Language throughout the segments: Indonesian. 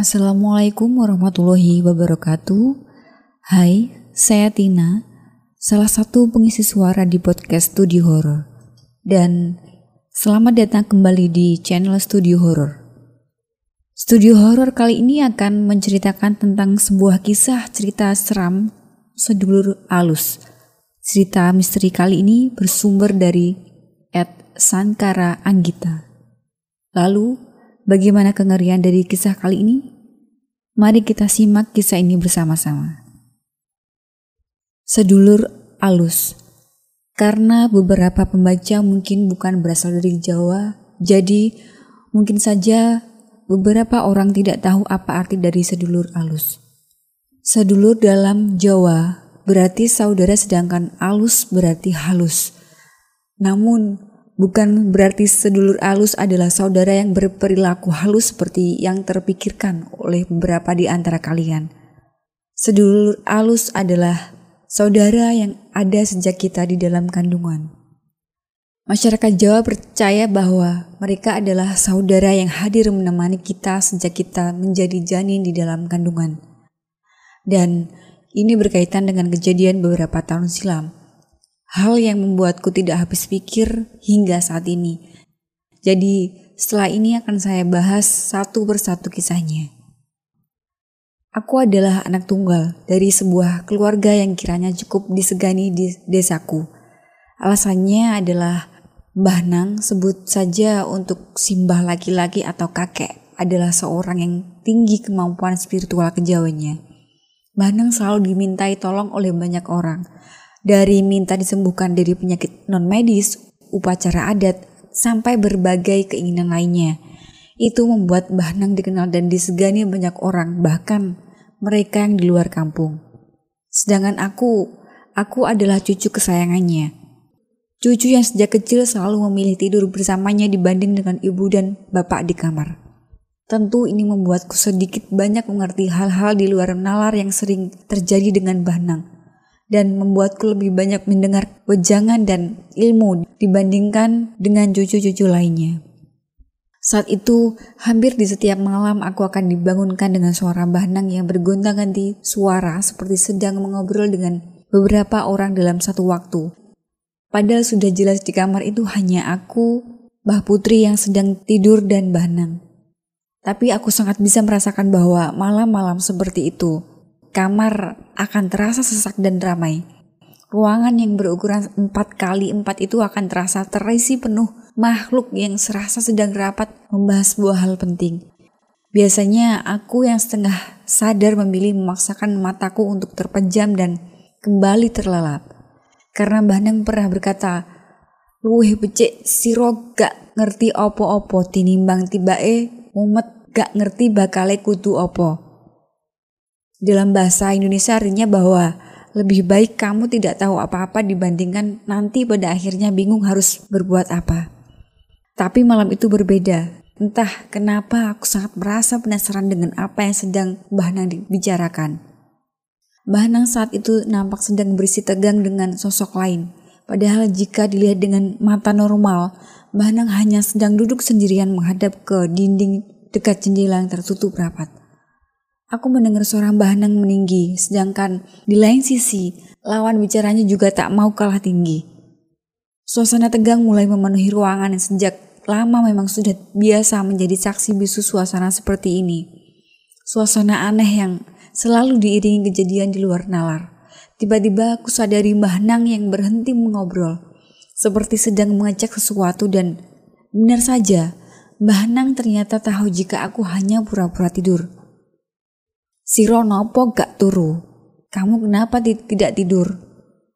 Assalamualaikum warahmatullahi wabarakatuh. Hai, saya Tina, salah satu pengisi suara di podcast Studio Horror. Dan selamat datang kembali di channel Studio Horror. Studio Horror kali ini akan menceritakan tentang sebuah kisah cerita seram sedulur alus. Cerita misteri kali ini bersumber dari Ed Sankara Anggita. Lalu, Bagaimana kengerian dari kisah kali ini? Mari kita simak kisah ini bersama-sama. Sedulur alus. Karena beberapa pembaca mungkin bukan berasal dari Jawa, jadi mungkin saja beberapa orang tidak tahu apa arti dari sedulur alus. Sedulur dalam Jawa berarti saudara sedangkan alus berarti halus. Namun Bukan berarti sedulur alus adalah saudara yang berperilaku halus seperti yang terpikirkan oleh beberapa di antara kalian. Sedulur alus adalah saudara yang ada sejak kita di dalam kandungan. Masyarakat Jawa percaya bahwa mereka adalah saudara yang hadir menemani kita sejak kita menjadi janin di dalam kandungan. Dan ini berkaitan dengan kejadian beberapa tahun silam Hal yang membuatku tidak habis pikir hingga saat ini. Jadi, setelah ini akan saya bahas satu persatu kisahnya. Aku adalah anak tunggal dari sebuah keluarga yang kiranya cukup disegani di desaku. Alasannya adalah Mbah Nang sebut saja untuk simbah laki-laki atau kakek adalah seorang yang tinggi kemampuan spiritual kejawanya. Mbah Nang selalu dimintai tolong oleh banyak orang dari minta disembuhkan dari penyakit non medis, upacara adat, sampai berbagai keinginan lainnya. Itu membuat Mbah Nang dikenal dan disegani banyak orang, bahkan mereka yang di luar kampung. Sedangkan aku, aku adalah cucu kesayangannya. Cucu yang sejak kecil selalu memilih tidur bersamanya dibanding dengan ibu dan bapak di kamar. Tentu ini membuatku sedikit banyak mengerti hal-hal di luar nalar yang sering terjadi dengan Bahnang dan membuatku lebih banyak mendengar wejangan dan ilmu dibandingkan dengan cucu-cucu lainnya. Saat itu, hampir di setiap malam aku akan dibangunkan dengan suara bahnang yang bergonta-ganti suara seperti sedang mengobrol dengan beberapa orang dalam satu waktu. Padahal sudah jelas di kamar itu hanya aku, Mbah Putri yang sedang tidur dan bahnang. Tapi aku sangat bisa merasakan bahwa malam-malam seperti itu, kamar akan terasa sesak dan ramai. Ruangan yang berukuran 4 kali 4 itu akan terasa terisi penuh makhluk yang serasa sedang rapat membahas sebuah hal penting. Biasanya aku yang setengah sadar memilih memaksakan mataku untuk terpejam dan kembali terlelap. Karena Mbah pernah berkata, Luwih becik siro gak ngerti opo-opo tinimbang tibae mumet gak ngerti bakale kudu opo. Dalam bahasa Indonesia artinya bahwa lebih baik kamu tidak tahu apa-apa dibandingkan nanti pada akhirnya bingung harus berbuat apa. Tapi malam itu berbeda. Entah kenapa aku sangat merasa penasaran dengan apa yang sedang Mbah Nang dibicarakan. Mbah Nang saat itu nampak sedang berisi tegang dengan sosok lain. Padahal jika dilihat dengan mata normal, Mbah Nang hanya sedang duduk sendirian menghadap ke dinding dekat jendela yang tertutup rapat. Aku mendengar suara Mbah Nang meninggi, sedangkan di lain sisi, lawan bicaranya juga tak mau kalah tinggi. Suasana tegang mulai memenuhi ruangan yang sejak lama memang sudah biasa menjadi saksi bisu suasana seperti ini. Suasana aneh yang selalu diiringi kejadian di luar nalar. Tiba-tiba aku sadari Mbah Nang yang berhenti mengobrol, seperti sedang mengecek sesuatu dan benar saja, Mbah Nang ternyata tahu jika aku hanya pura-pura tidur. Siro nopo gak turu? Kamu kenapa tidak tidur?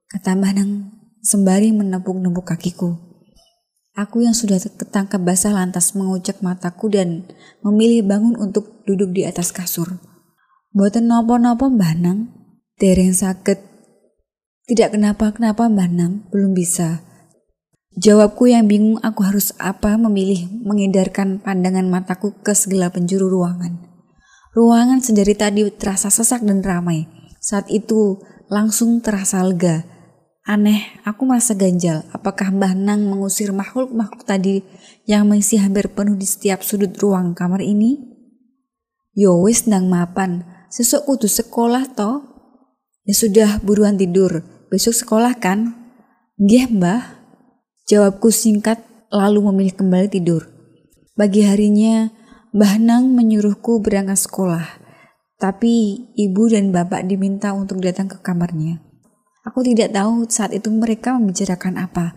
Kata Nang sembari menepuk-nepuk kakiku. Aku yang sudah ketangkap basah lantas mengucek mataku dan memilih bangun untuk duduk di atas kasur. Buatan nopo-nopo Mbah Nang, dereng sakit. Tidak kenapa-kenapa Mbah Nang, belum bisa. Jawabku yang bingung aku harus apa memilih mengedarkan pandangan mataku ke segala penjuru ruangan. Ruangan sendiri tadi terasa sesak dan ramai. Saat itu langsung terasa lega. Aneh, aku merasa ganjal. Apakah Mbah Nang mengusir makhluk-makhluk tadi yang mengisi hampir penuh di setiap sudut ruang kamar ini? Yo wis nang mapan, sesuk kudu sekolah toh. Ya sudah buruan tidur, besok sekolah kan? Nggih mbah. Jawabku singkat lalu memilih kembali tidur. Pagi harinya, Mbah Nang menyuruhku berangkat sekolah. Tapi ibu dan bapak diminta untuk datang ke kamarnya. Aku tidak tahu saat itu mereka membicarakan apa.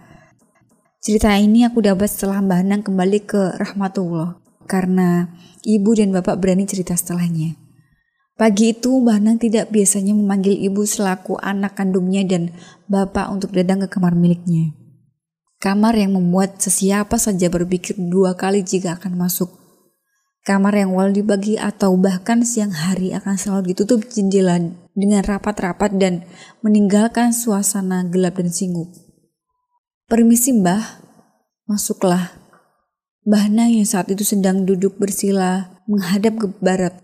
Cerita ini aku dapat setelah Mbah Nang kembali ke Rahmatullah karena ibu dan bapak berani cerita setelahnya. Pagi itu Mbah Nang tidak biasanya memanggil ibu selaku anak kandungnya dan bapak untuk datang ke kamar miliknya. Kamar yang membuat sesiapa saja berpikir dua kali jika akan masuk. Kamar yang wal dibagi atau bahkan siang hari akan selalu ditutup jendela dengan rapat-rapat dan meninggalkan suasana gelap dan singgup. Permisi mbah, masuklah. Mbah Nang yang saat itu sedang duduk bersila menghadap ke barat.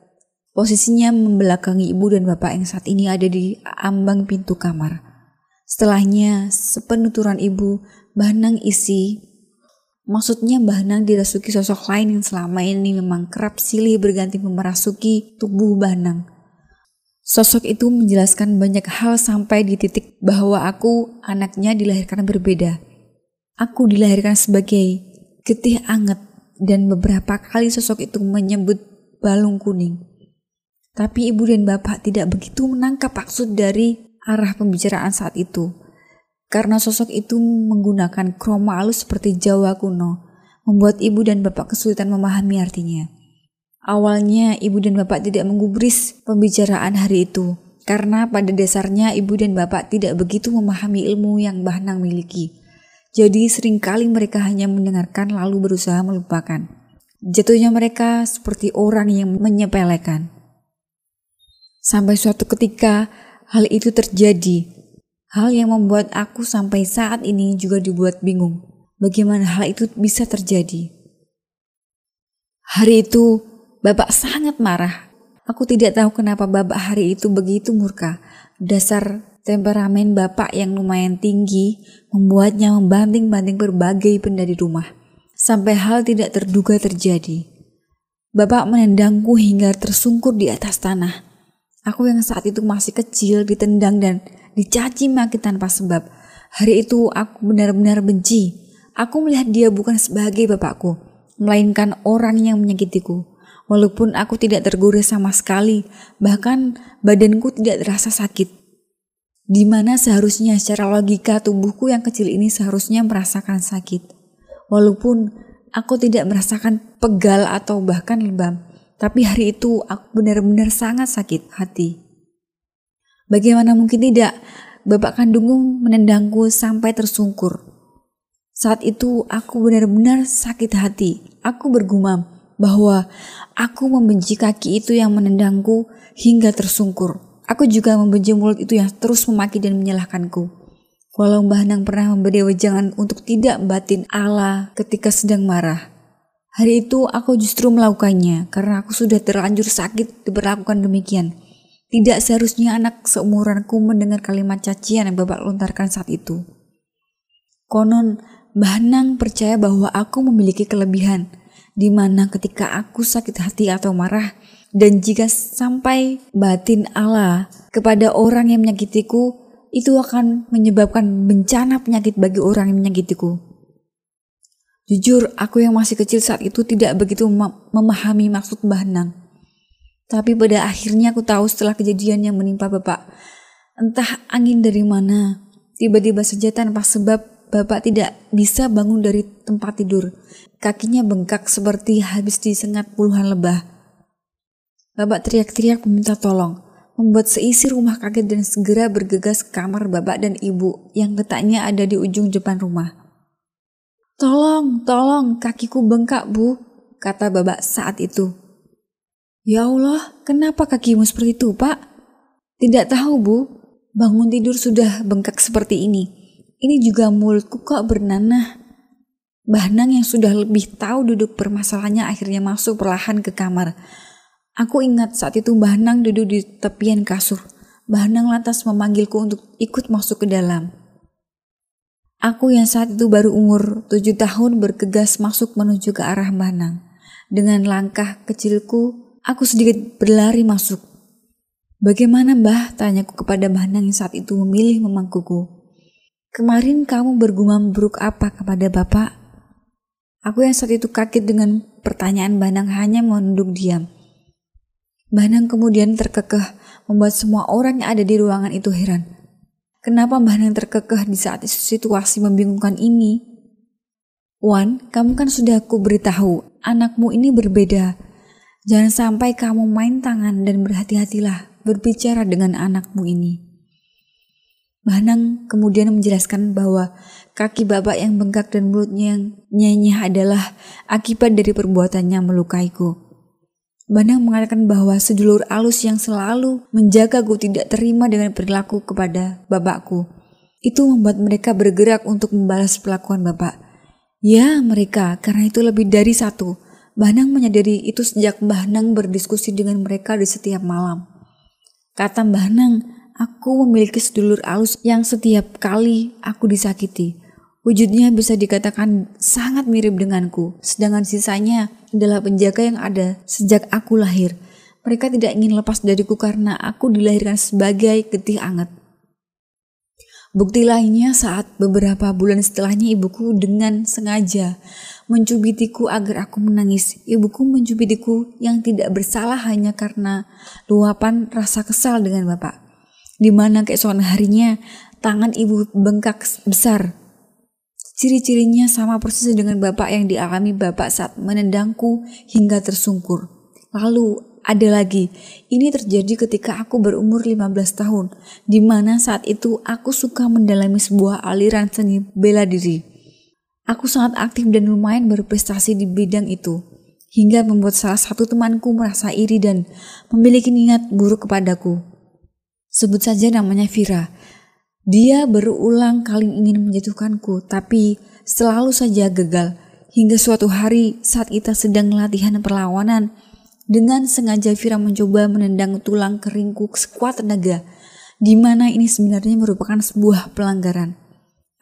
Posisinya membelakangi ibu dan bapak yang saat ini ada di ambang pintu kamar. Setelahnya, sepenuturan ibu, Mbah Nang isi Maksudnya Mbah Nang dirasuki sosok lain yang selama ini memang kerap silih berganti memerasuki tubuh Mbah Nang. Sosok itu menjelaskan banyak hal sampai di titik bahwa aku anaknya dilahirkan berbeda. Aku dilahirkan sebagai getih anget dan beberapa kali sosok itu menyebut balung kuning. Tapi ibu dan bapak tidak begitu menangkap maksud dari arah pembicaraan saat itu. Karena sosok itu menggunakan kroma halus seperti Jawa kuno, membuat ibu dan bapak kesulitan memahami artinya. Awalnya ibu dan bapak tidak menggubris pembicaraan hari itu karena pada dasarnya ibu dan bapak tidak begitu memahami ilmu yang Mbah Nang miliki. Jadi sering kali mereka hanya mendengarkan lalu berusaha melupakan. Jatuhnya mereka seperti orang yang menyepelekan. Sampai suatu ketika hal itu terjadi. Hal yang membuat aku sampai saat ini juga dibuat bingung. Bagaimana hal itu bisa terjadi? Hari itu Bapak sangat marah. Aku tidak tahu kenapa bapak hari itu begitu murka. Dasar temperamen bapak yang lumayan tinggi membuatnya membanting-banting berbagai benda di rumah. Sampai hal tidak terduga terjadi. Bapak menendangku hingga tersungkur di atas tanah. Aku yang saat itu masih kecil ditendang dan dicaci maki tanpa sebab. Hari itu aku benar-benar benci. Aku melihat dia bukan sebagai bapakku, melainkan orang yang menyakitiku. Walaupun aku tidak tergores sama sekali, bahkan badanku tidak terasa sakit. Di mana seharusnya secara logika tubuhku yang kecil ini seharusnya merasakan sakit. Walaupun aku tidak merasakan pegal atau bahkan lebam, tapi hari itu aku benar-benar sangat sakit hati. Bagaimana mungkin tidak, bapak kandungku menendangku sampai tersungkur. Saat itu aku benar-benar sakit hati. Aku bergumam, bahwa aku membenci kaki itu yang menendangku hingga tersungkur. Aku juga membenci mulut itu yang terus memaki dan menyalahkanku. Walau Mbah Nang pernah memberi wejangan untuk tidak batin Allah ketika sedang marah. Hari itu aku justru melakukannya karena aku sudah terlanjur sakit diperlakukan demikian. Tidak seharusnya anak seumuranku mendengar kalimat cacian yang bapak lontarkan saat itu. Konon, Mbah Nang percaya bahwa aku memiliki kelebihan – di mana ketika aku sakit hati atau marah, dan jika sampai batin Allah kepada orang yang menyakitiku, itu akan menyebabkan bencana penyakit bagi orang yang menyakitiku. Jujur, aku yang masih kecil saat itu tidak begitu memahami maksud Mbah Nang. Tapi pada akhirnya aku tahu setelah kejadian yang menimpa Bapak, entah angin dari mana, tiba-tiba saja tanpa sebab Bapak tidak bisa bangun dari tempat tidur Kakinya bengkak seperti habis disengat puluhan lebah. Bapak teriak-teriak meminta tolong, membuat seisi rumah kaget dan segera bergegas ke kamar bapak dan ibu yang letaknya ada di ujung depan rumah. Tolong, tolong, kakiku bengkak bu, kata bapak saat itu. Ya Allah, kenapa kakimu seperti itu pak? Tidak tahu bu, bangun tidur sudah bengkak seperti ini. Ini juga mulutku kok bernanah. Mbah Nang yang sudah lebih tahu duduk permasalahannya akhirnya masuk perlahan ke kamar. Aku ingat saat itu Mbah Nang duduk di tepian kasur. Mbah Nang lantas memanggilku untuk ikut masuk ke dalam. Aku yang saat itu baru umur tujuh tahun bergegas masuk menuju ke arah Mbah Nang. Dengan langkah kecilku, Aku sedikit berlari masuk. Bagaimana mbah? Tanyaku kepada Mbah Nang yang saat itu memilih memangkuku. Kemarin kamu bergumam buruk apa kepada bapak? Aku yang saat itu kaget dengan pertanyaan Mbah Nang hanya menunduk diam. Mbah Nang kemudian terkekeh membuat semua orang yang ada di ruangan itu heran. Kenapa Mbah Nang terkekeh di saat situasi membingungkan ini? Wan, kamu kan sudah aku beritahu, anakmu ini berbeda. Jangan sampai kamu main tangan dan berhati-hatilah berbicara dengan anakmu ini. Bahnang kemudian menjelaskan bahwa kaki bapak yang bengkak dan mulutnya yang nyenyeh adalah akibat dari perbuatannya melukaiku. Bahnang mengatakan bahwa sedulur alus yang selalu menjagaku tidak terima dengan perilaku kepada bapakku. Itu membuat mereka bergerak untuk membalas pelakuan bapak. Ya, mereka, karena itu lebih dari satu. Bahnang menyadari itu sejak Bahnang berdiskusi dengan mereka di setiap malam. Kata Bahnang, aku memiliki sedulur alus yang setiap kali aku disakiti. Wujudnya bisa dikatakan sangat mirip denganku, sedangkan sisanya adalah penjaga yang ada sejak aku lahir. Mereka tidak ingin lepas dariku karena aku dilahirkan sebagai getih anget. Bukti lainnya saat beberapa bulan setelahnya ibuku dengan sengaja mencubitiku agar aku menangis. Ibuku mencubitiku yang tidak bersalah hanya karena luapan rasa kesal dengan bapak. Di mana keesokan harinya tangan ibu bengkak besar. Ciri-cirinya sama persis dengan bapak yang dialami bapak saat menendangku hingga tersungkur. Lalu ada lagi. Ini terjadi ketika aku berumur 15 tahun, di mana saat itu aku suka mendalami sebuah aliran seni bela diri. Aku sangat aktif dan lumayan berprestasi di bidang itu, hingga membuat salah satu temanku merasa iri dan memiliki niat buruk kepadaku. Sebut saja namanya Vira. Dia berulang kali ingin menjatuhkanku, tapi selalu saja gagal. Hingga suatu hari saat kita sedang latihan perlawanan, dengan sengaja Vira mencoba menendang tulang keringku sekuat tenaga, di mana ini sebenarnya merupakan sebuah pelanggaran.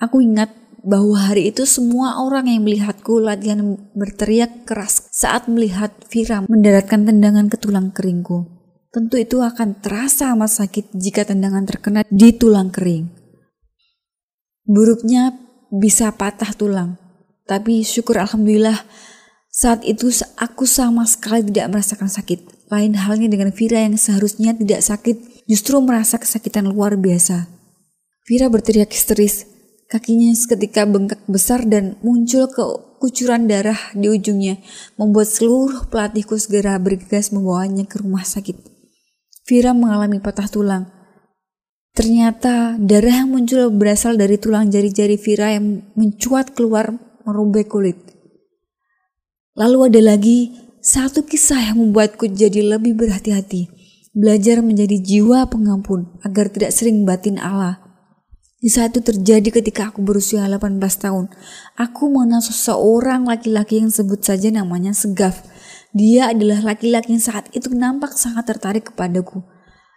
Aku ingat bahwa hari itu semua orang yang melihatku latihan berteriak keras saat melihat Vira mendaratkan tendangan ke tulang keringku. Tentu itu akan terasa amat sakit jika tendangan terkena di tulang kering. Buruknya bisa patah tulang, tapi syukur alhamdulillah saat itu aku sama sekali tidak merasakan sakit. Lain halnya dengan Vira yang seharusnya tidak sakit, justru merasa kesakitan luar biasa. Vira berteriak histeris, kakinya seketika bengkak besar dan muncul ke kucuran darah di ujungnya, membuat seluruh pelatihku segera bergegas membawanya ke rumah sakit. Vira mengalami patah tulang. Ternyata darah yang muncul berasal dari tulang jari-jari Vira yang mencuat keluar merubek kulit. Lalu ada lagi satu kisah yang membuatku jadi lebih berhati-hati. Belajar menjadi jiwa pengampun agar tidak sering batin Allah. Di saat itu terjadi ketika aku berusia 18 tahun. Aku mengenal seseorang laki-laki yang sebut saja namanya Segaf. Dia adalah laki-laki yang saat itu nampak sangat tertarik kepadaku.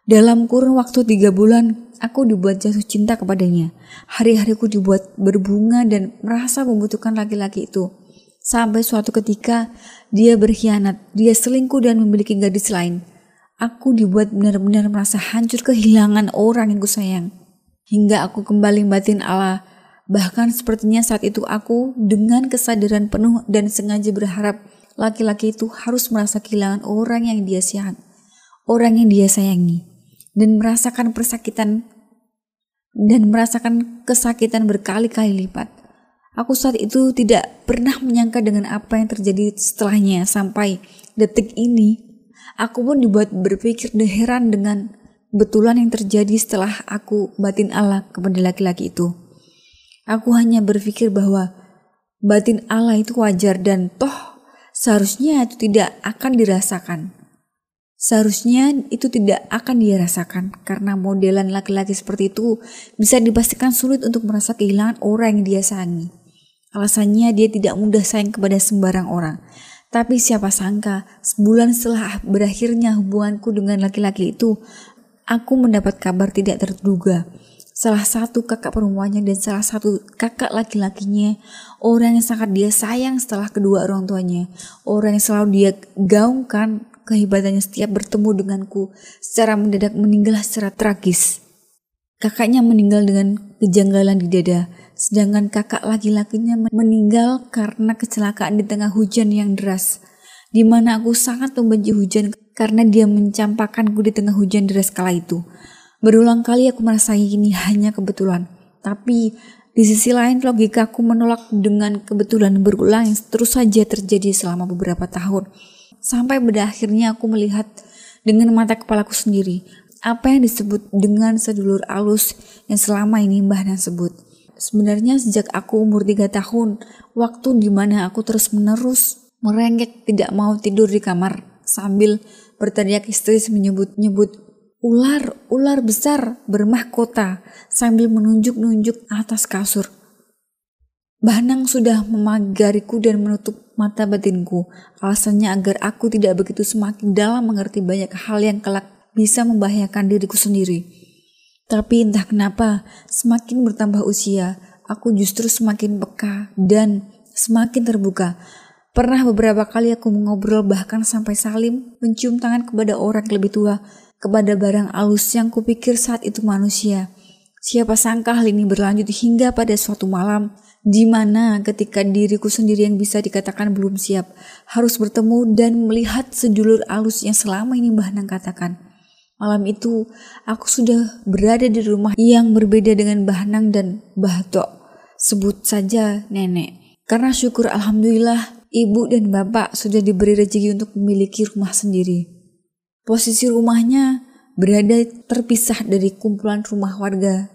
Dalam kurun waktu tiga bulan, aku dibuat jatuh cinta kepadanya. Hari-hariku dibuat berbunga dan merasa membutuhkan laki-laki itu. Sampai suatu ketika dia berkhianat, dia selingkuh dan memiliki gadis lain. Aku dibuat benar-benar merasa hancur kehilangan orang yang kusayang. Hingga aku kembali batin Allah. Bahkan sepertinya saat itu aku dengan kesadaran penuh dan sengaja berharap laki-laki itu harus merasa kehilangan orang yang dia sayang, orang yang dia sayangi, dan merasakan persakitan dan merasakan kesakitan berkali-kali lipat. Aku saat itu tidak pernah menyangka dengan apa yang terjadi setelahnya sampai detik ini. Aku pun dibuat berpikir dan heran dengan betulan yang terjadi setelah aku batin Allah kepada laki-laki itu. Aku hanya berpikir bahwa batin Allah itu wajar dan toh seharusnya itu tidak akan dirasakan. Seharusnya itu tidak akan dirasakan karena modelan laki-laki seperti itu bisa dipastikan sulit untuk merasa kehilangan orang yang dia sayangi. Alasannya dia tidak mudah sayang kepada sembarang orang. Tapi siapa sangka, sebulan setelah berakhirnya hubunganku dengan laki-laki itu, aku mendapat kabar tidak terduga. Salah satu kakak perempuannya dan salah satu kakak laki-lakinya, orang yang sangat dia sayang setelah kedua orang tuanya, orang yang selalu dia gaungkan kehebatannya setiap bertemu denganku secara mendadak meninggal secara tragis. Kakaknya meninggal dengan kejanggalan di dada, sedangkan kakak laki-lakinya meninggal karena kecelakaan di tengah hujan yang deras, di mana aku sangat membenci hujan karena dia mencampakkanku di tengah hujan deras kala itu. Berulang kali aku merasa ini hanya kebetulan, tapi di sisi lain logikaku menolak dengan kebetulan berulang yang terus saja terjadi selama beberapa tahun. Sampai pada akhirnya aku melihat dengan mata kepalaku sendiri apa yang disebut dengan sedulur alus yang selama ini Mbah Nan sebut. Sebenarnya sejak aku umur 3 tahun, waktu di mana aku terus menerus merengek tidak mau tidur di kamar sambil berteriak histeris menyebut-nyebut Ular, ular besar bermahkota sambil menunjuk-nunjuk atas kasur. Bahnang sudah memagariku dan menutup mata batinku. Alasannya agar aku tidak begitu semakin dalam mengerti banyak hal yang kelak bisa membahayakan diriku sendiri. Tapi entah kenapa, semakin bertambah usia, aku justru semakin peka dan semakin terbuka. Pernah beberapa kali aku mengobrol bahkan sampai salim mencium tangan kepada orang lebih tua kepada barang alus yang kupikir saat itu manusia. Siapa sangka hal ini berlanjut hingga pada suatu malam di mana ketika diriku sendiri yang bisa dikatakan belum siap harus bertemu dan melihat sedulur alus yang selama ini Mbah Nang katakan. Malam itu aku sudah berada di rumah yang berbeda dengan Mbah Nang dan Mbah Tok. Sebut saja nenek. Karena syukur alhamdulillah ibu dan bapak sudah diberi rezeki untuk memiliki rumah sendiri. Posisi rumahnya berada terpisah dari kumpulan rumah warga.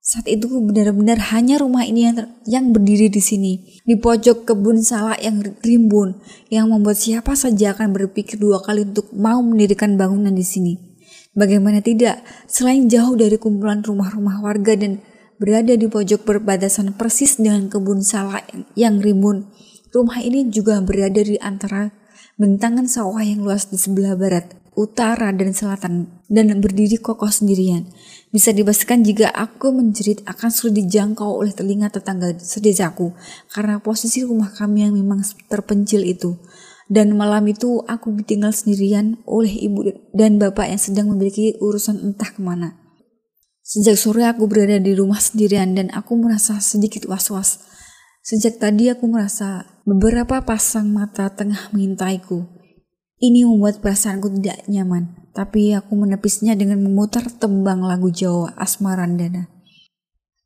Saat itu benar-benar hanya rumah ini yang, yang berdiri di sini, di pojok kebun salak yang rimbun, yang membuat siapa saja akan berpikir dua kali untuk mau mendirikan bangunan di sini. Bagaimana tidak, selain jauh dari kumpulan rumah-rumah warga dan berada di pojok perbatasan persis dengan kebun salak yang, yang rimbun, rumah ini juga berada di antara bentangan sawah yang luas di sebelah barat utara dan selatan dan berdiri kokoh sendirian. Bisa dipastikan jika aku menjerit akan sulit dijangkau oleh telinga tetangga sedesaku karena posisi rumah kami yang memang terpencil itu. Dan malam itu aku ditinggal sendirian oleh ibu dan bapak yang sedang memiliki urusan entah ke mana. Sejak sore aku berada di rumah sendirian dan aku merasa sedikit was-was. Sejak tadi aku merasa beberapa pasang mata tengah mengintaiku. Ini membuat perasaanku tidak nyaman, tapi aku menepisnya dengan memutar tembang lagu Jawa Asmarandana.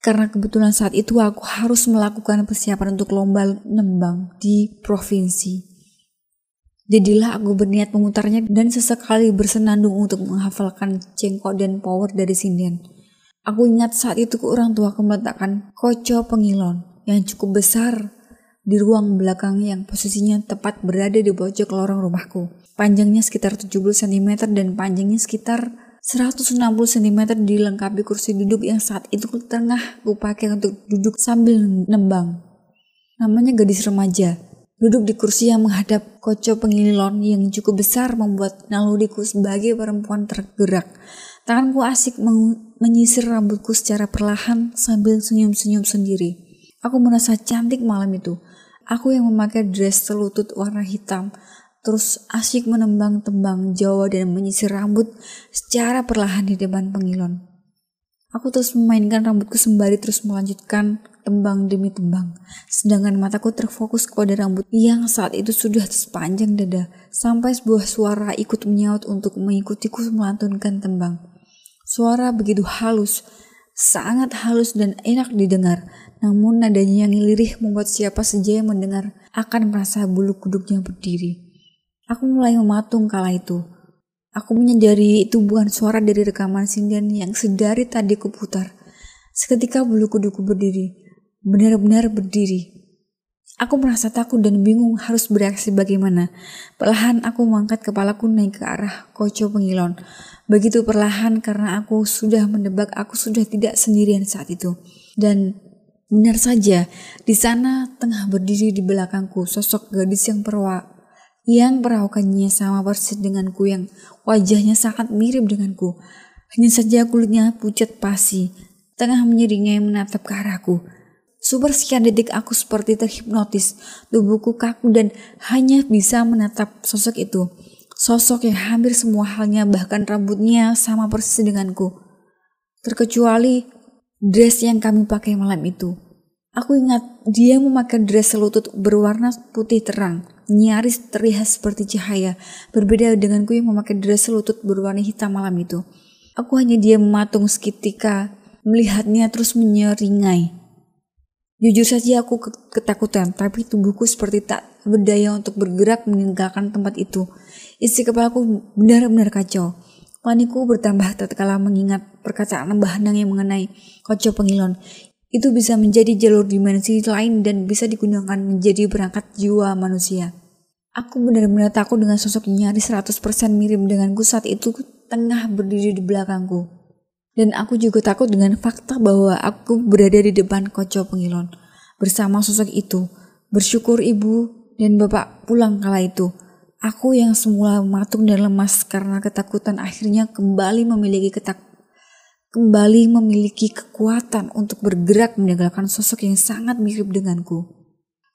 Karena kebetulan saat itu aku harus melakukan persiapan untuk lomba nembang di provinsi. Jadilah aku berniat memutarnya dan sesekali bersenandung untuk menghafalkan cengkok dan power dari sinden. Aku ingat saat itu orang tua meletakkan koco pengilon yang cukup besar di ruang belakang yang posisinya tepat berada di pojok lorong rumahku panjangnya sekitar 70 cm dan panjangnya sekitar 160 cm dilengkapi kursi duduk yang saat itu tengah kupakai untuk duduk sambil nembang. Namanya gadis remaja. Duduk di kursi yang menghadap koco pengilon yang cukup besar membuat naluriku sebagai perempuan tergerak. Tanganku asik menyisir rambutku secara perlahan sambil senyum-senyum sendiri. Aku merasa cantik malam itu. Aku yang memakai dress selutut warna hitam, terus asyik menembang tembang Jawa dan menyisir rambut secara perlahan di depan pengilon. Aku terus memainkan rambutku sembari terus melanjutkan tembang demi tembang. Sedangkan mataku terfokus kepada rambut yang saat itu sudah sepanjang dada. Sampai sebuah suara ikut menyaut untuk mengikutiku melantunkan tembang. Suara begitu halus, sangat halus dan enak didengar. Namun nadanya yang lirih membuat siapa saja yang mendengar akan merasa bulu kuduknya berdiri. Aku mulai mematung kala itu. Aku menyadari itu bukan suara dari rekaman sinden yang sedari tadi kuputar. Seketika bulu kuduku berdiri, benar-benar berdiri. Aku merasa takut dan bingung harus bereaksi bagaimana. Perlahan aku mengangkat kepalaku naik ke arah koco pengilon. Begitu perlahan karena aku sudah mendebak aku sudah tidak sendirian saat itu. Dan benar saja, di sana tengah berdiri di belakangku sosok gadis yang perwa yang perawakannya sama persis denganku yang wajahnya sangat mirip denganku. Hanya saja kulitnya pucat pasi, tengah menyeringai menatap ke arahku. Super sekian detik aku seperti terhipnotis, tubuhku kaku dan hanya bisa menatap sosok itu. Sosok yang hampir semua halnya bahkan rambutnya sama persis denganku. Terkecuali dress yang kami pakai malam itu. Aku ingat dia memakai dress selutut berwarna putih terang, nyaris terlihat seperti cahaya, berbeda denganku yang memakai dress selutut berwarna hitam malam itu. Aku hanya diam mematung seketika, melihatnya terus menyeringai. Jujur saja aku ketakutan, tapi tubuhku seperti tak berdaya untuk bergerak meninggalkan tempat itu. Isi kepalaku benar-benar kacau. Panikku bertambah tatkala mengingat perkataan Mbah Nang yang mengenai kocok pengilon. Itu bisa menjadi jalur dimensi lain dan bisa digunakan menjadi berangkat jiwa manusia. Aku benar-benar takut dengan sosok nyaris 100% mirip denganku saat itu tengah berdiri di belakangku. Dan aku juga takut dengan fakta bahwa aku berada di depan Koco Pengilon bersama sosok itu. Bersyukur ibu dan bapak pulang kala itu. Aku yang semula matung dan lemas karena ketakutan akhirnya kembali memiliki ketak kembali memiliki kekuatan untuk bergerak meninggalkan sosok yang sangat mirip denganku.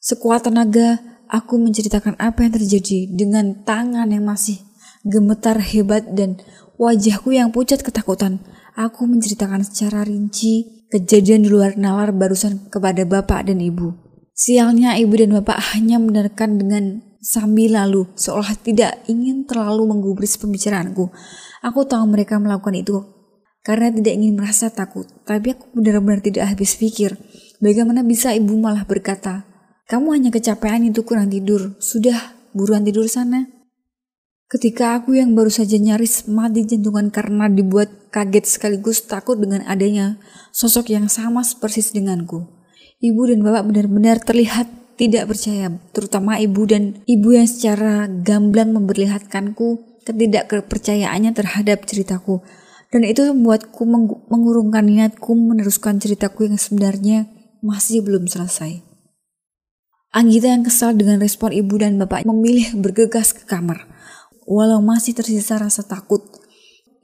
Sekuat tenaga, aku menceritakan apa yang terjadi dengan tangan yang masih gemetar hebat dan wajahku yang pucat ketakutan. Aku menceritakan secara rinci kejadian di luar nalar barusan kepada bapak dan ibu. Sialnya ibu dan bapak hanya mendengarkan dengan sambil lalu, seolah tidak ingin terlalu menggubris pembicaraanku. Aku tahu mereka melakukan itu karena tidak ingin merasa takut, tapi aku benar-benar tidak habis pikir. Bagaimana bisa ibu malah berkata, kamu hanya kecapean itu kurang tidur, sudah buruan tidur sana. Ketika aku yang baru saja nyaris mati jantungan karena dibuat kaget sekaligus takut dengan adanya sosok yang sama persis denganku. Ibu dan bapak benar-benar terlihat tidak percaya, terutama ibu dan ibu yang secara gamblang memperlihatkanku ketidakpercayaannya terhadap ceritaku. Dan itu membuatku mengurungkan niatku meneruskan ceritaku yang sebenarnya masih belum selesai. Anggita yang kesal dengan respon ibu dan bapak memilih bergegas ke kamar. Walau masih tersisa rasa takut,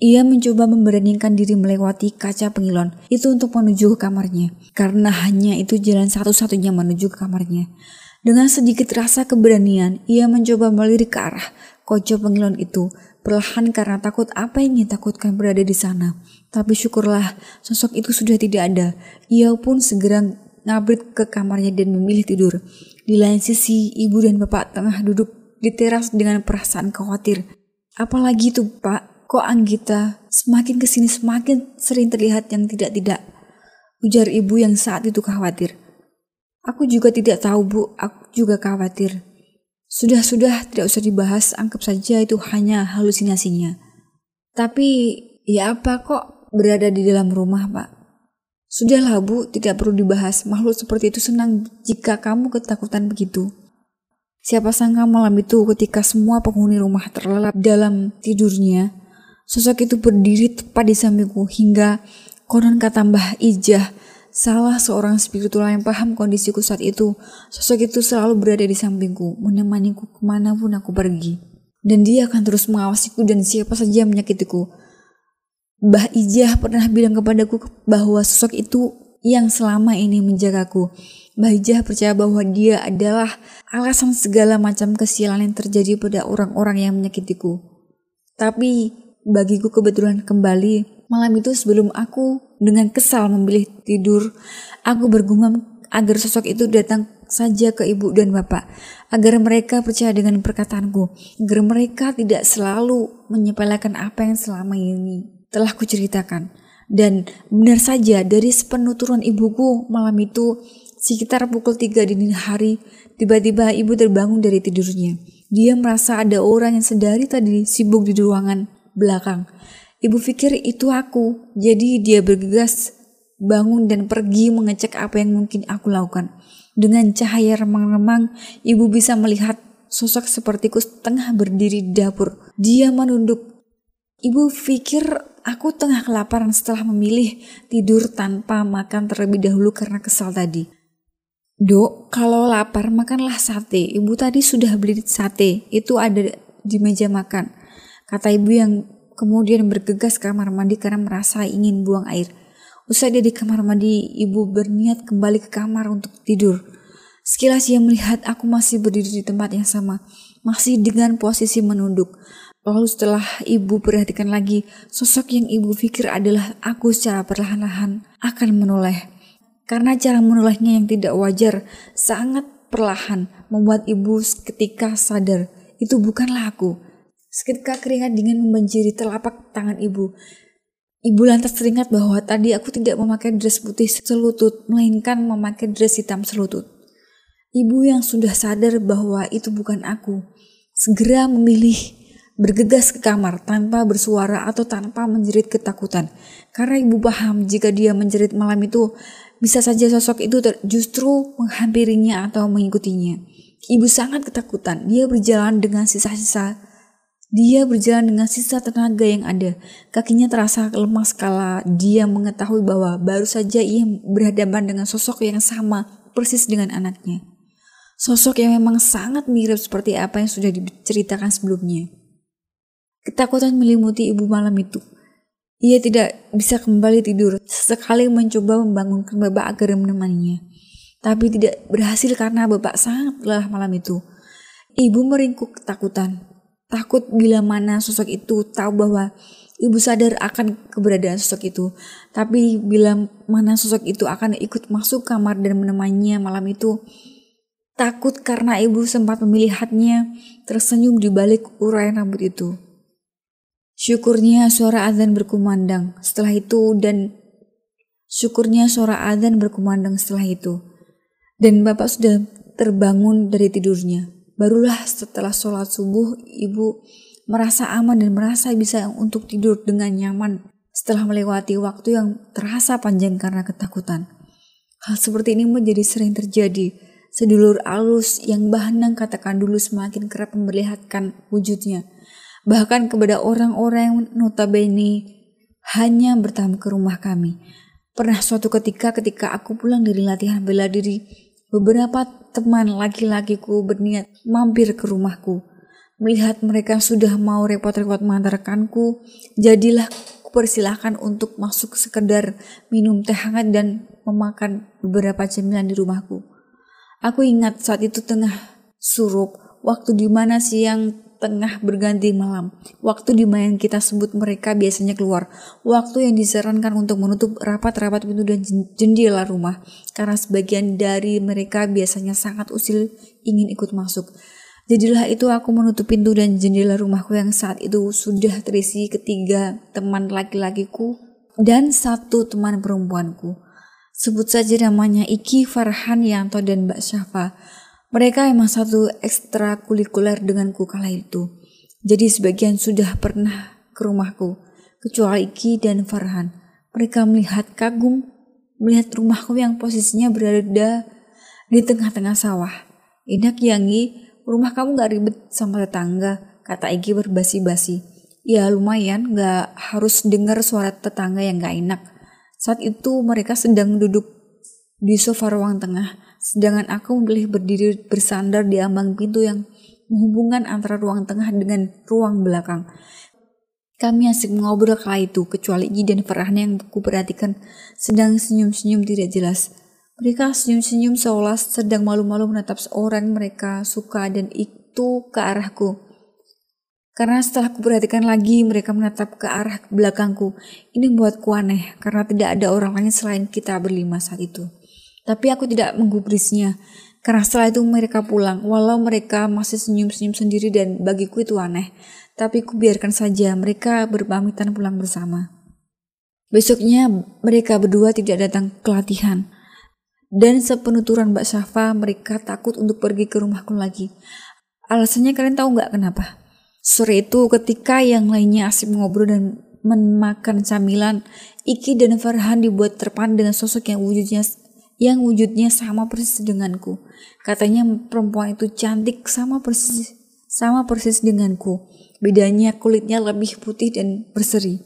ia mencoba memberanikan diri melewati kaca pengilon itu untuk menuju ke kamarnya, karena hanya itu jalan satu-satunya menuju ke kamarnya. Dengan sedikit rasa keberanian, ia mencoba melirik ke arah kaca pengilon itu, perlahan karena takut apa yang ia takutkan berada di sana. Tapi syukurlah, sosok itu sudah tidak ada. Ia pun segera ngabrit ke kamarnya dan memilih tidur. Di lain sisi, ibu dan bapak tengah duduk di teras dengan perasaan khawatir. Apalagi itu pak, kok Anggita semakin ke sini semakin sering terlihat yang tidak-tidak. Ujar ibu yang saat itu khawatir. Aku juga tidak tahu bu, aku juga khawatir. Sudah-sudah tidak usah dibahas, anggap saja itu hanya halusinasinya. Tapi ya apa kok berada di dalam rumah pak? Sudahlah bu, tidak perlu dibahas. Makhluk seperti itu senang jika kamu ketakutan begitu. Siapa sangka malam itu ketika semua penghuni rumah terlelap dalam tidurnya, sosok itu berdiri tepat di sampingku hingga konon kata Mbah Ijah, salah seorang spiritual yang paham kondisiku saat itu, sosok itu selalu berada di sampingku, menemaniku ke mana pun aku pergi. Dan dia akan terus mengawasiku dan siapa saja yang menyakitiku. Mbah Ijah pernah bilang kepadaku bahwa sosok itu yang selama ini menjagaku Bahijah percaya bahwa dia adalah alasan segala macam kesialan yang terjadi pada orang-orang yang menyakitiku. Tapi bagiku kebetulan kembali malam itu sebelum aku dengan kesal memilih tidur, aku bergumam agar sosok itu datang saja ke ibu dan bapak, agar mereka percaya dengan perkataanku, agar mereka tidak selalu menyepelekan apa yang selama ini telah kuceritakan. Dan benar saja dari sepenuturan ibuku malam itu Sekitar pukul 3 dini hari, tiba-tiba ibu terbangun dari tidurnya. Dia merasa ada orang yang sedari tadi sibuk di ruangan belakang. Ibu pikir itu aku, jadi dia bergegas bangun dan pergi mengecek apa yang mungkin aku lakukan. Dengan cahaya remang-remang, ibu bisa melihat sosok sepertiku tengah berdiri di dapur. Dia menunduk. Ibu pikir aku tengah kelaparan setelah memilih tidur tanpa makan terlebih dahulu karena kesal tadi. Dok, kalau lapar makanlah sate. Ibu tadi sudah beli sate, itu ada di meja makan. Kata ibu yang kemudian bergegas ke kamar mandi karena merasa ingin buang air. Usai dia di kamar mandi, ibu berniat kembali ke kamar untuk tidur. Sekilas ia melihat aku masih berdiri di tempat yang sama, masih dengan posisi menunduk. Lalu setelah ibu perhatikan lagi, sosok yang ibu pikir adalah aku secara perlahan-lahan akan menoleh. Karena cara menolehnya yang tidak wajar, sangat perlahan membuat ibu ketika sadar itu bukanlah aku. Seketika keringat dingin membanjiri telapak tangan ibu. Ibu lantas teringat bahwa tadi aku tidak memakai dress putih selutut, melainkan memakai dress hitam selutut. Ibu yang sudah sadar bahwa itu bukan aku, segera memilih bergegas ke kamar tanpa bersuara atau tanpa menjerit ketakutan. Karena ibu paham jika dia menjerit malam itu, bisa saja sosok itu justru menghampirinya atau mengikutinya. Ibu sangat ketakutan. Dia berjalan dengan sisa-sisa dia berjalan dengan sisa tenaga yang ada. Kakinya terasa lemas kala dia mengetahui bahwa baru saja ia berhadapan dengan sosok yang sama persis dengan anaknya. Sosok yang memang sangat mirip seperti apa yang sudah diceritakan sebelumnya. Ketakutan melimuti ibu malam itu. Ia tidak bisa kembali tidur. Sesekali mencoba membangunkan bapak agar menemaninya. Tapi tidak berhasil karena bapak sangat lelah malam itu. Ibu meringkuk ketakutan. Takut bila mana sosok itu tahu bahwa ibu sadar akan keberadaan sosok itu. Tapi bila mana sosok itu akan ikut masuk kamar dan menemaninya malam itu, takut karena ibu sempat melihatnya tersenyum di balik uraian rambut itu. Syukurnya suara azan berkumandang setelah itu dan syukurnya suara azan berkumandang setelah itu. Dan bapak sudah terbangun dari tidurnya. Barulah setelah sholat subuh, ibu merasa aman dan merasa bisa untuk tidur dengan nyaman setelah melewati waktu yang terasa panjang karena ketakutan. Hal seperti ini menjadi sering terjadi. Sedulur alus yang Bahanang katakan dulu semakin kerap memperlihatkan wujudnya. Bahkan kepada orang-orang yang notabene hanya bertamu ke rumah kami. Pernah suatu ketika ketika aku pulang dari latihan bela diri, Beberapa teman laki-lakiku berniat mampir ke rumahku. Melihat mereka sudah mau repot-repot mengantarkanku, jadilah kupersilahkan untuk masuk sekedar minum teh hangat dan memakan beberapa cemilan di rumahku. Aku ingat saat itu tengah surup, waktu di mana siang tengah berganti malam. Waktu di mana kita sebut mereka biasanya keluar. Waktu yang disarankan untuk menutup rapat-rapat pintu dan jendela rumah. Karena sebagian dari mereka biasanya sangat usil ingin ikut masuk. Jadilah itu aku menutup pintu dan jendela rumahku yang saat itu sudah terisi ketiga teman laki-lakiku dan satu teman perempuanku. Sebut saja namanya Iki, Farhan, Yanto, dan Mbak Syafa. Mereka emang satu ekstrakurikuler denganku kala itu. Jadi sebagian sudah pernah ke rumahku, kecuali Iki dan Farhan. Mereka melihat kagum, melihat rumahku yang posisinya berada di tengah-tengah sawah. Enak Yangi, rumah kamu gak ribet sama tetangga, kata Iki berbasi-basi. Ya lumayan, gak harus dengar suara tetangga yang gak enak. Saat itu mereka sedang duduk di sofa ruang tengah sedangkan aku memilih berdiri bersandar di ambang pintu yang menghubungkan antara ruang tengah dengan ruang belakang. Kami asik mengobrol kala itu, kecuali Gi dan Farhan yang ku perhatikan sedang senyum-senyum tidak jelas. Mereka senyum-senyum seolah sedang malu-malu menatap seorang mereka suka dan itu ke arahku. Karena setelah perhatikan lagi mereka menatap ke arah belakangku. Ini membuatku aneh karena tidak ada orang lain selain kita berlima saat itu. Tapi aku tidak menggubrisnya, karena setelah itu mereka pulang, walau mereka masih senyum-senyum sendiri dan bagiku itu aneh. Tapi ku biarkan saja mereka berpamitan pulang bersama. Besoknya mereka berdua tidak datang ke latihan. Dan sepenuturan Mbak Safa mereka takut untuk pergi ke rumahku lagi. Alasannya kalian tahu nggak kenapa? Sore itu ketika yang lainnya asik ngobrol dan memakan camilan, Iki dan Farhan dibuat terpan dengan sosok yang wujudnya yang wujudnya sama persis denganku. Katanya perempuan itu cantik sama persis sama persis denganku. Bedanya kulitnya lebih putih dan berseri.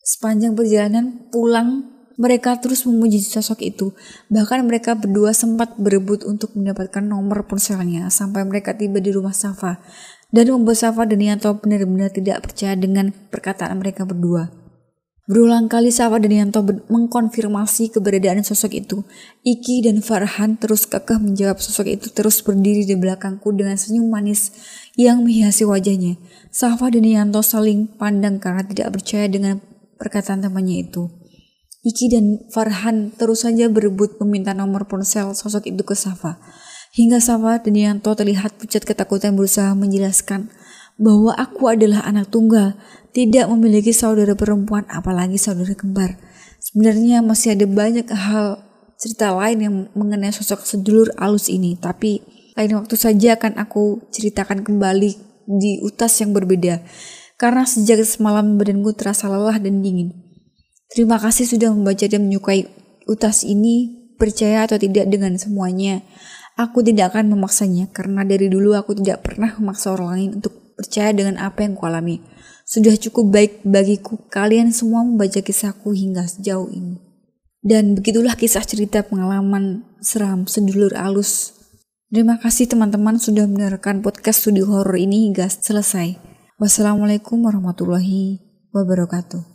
Sepanjang perjalanan pulang, mereka terus memuji sosok itu. Bahkan mereka berdua sempat berebut untuk mendapatkan nomor ponselnya sampai mereka tiba di rumah Safa. Dan membuat Safa dan Yanto benar-benar tidak percaya dengan perkataan mereka berdua. Berulang kali Safa dan Yanto mengkonfirmasi keberadaan sosok itu. Iki dan Farhan terus kekeh menjawab sosok itu terus berdiri di belakangku dengan senyum manis yang menghiasi wajahnya. Safa dan Yanto saling pandang karena tidak percaya dengan perkataan temannya itu. Iki dan Farhan terus saja berebut meminta nomor ponsel sosok itu ke Safa. Hingga Safa dan Yanto terlihat pucat ketakutan berusaha menjelaskan bahwa aku adalah anak tunggal, tidak memiliki saudara perempuan apalagi saudara kembar. Sebenarnya masih ada banyak hal cerita lain yang mengenai sosok sedulur alus ini, tapi lain waktu saja akan aku ceritakan kembali di utas yang berbeda. Karena sejak semalam badanku terasa lelah dan dingin. Terima kasih sudah membaca dan menyukai utas ini, percaya atau tidak dengan semuanya. Aku tidak akan memaksanya karena dari dulu aku tidak pernah memaksa orang lain untuk percaya dengan apa yang kualami. Sudah cukup baik bagiku kalian semua membaca kisahku hingga sejauh ini. Dan begitulah kisah cerita pengalaman seram sedulur alus. Terima kasih teman-teman sudah mendengarkan podcast studio horror ini hingga selesai. Wassalamualaikum warahmatullahi wabarakatuh.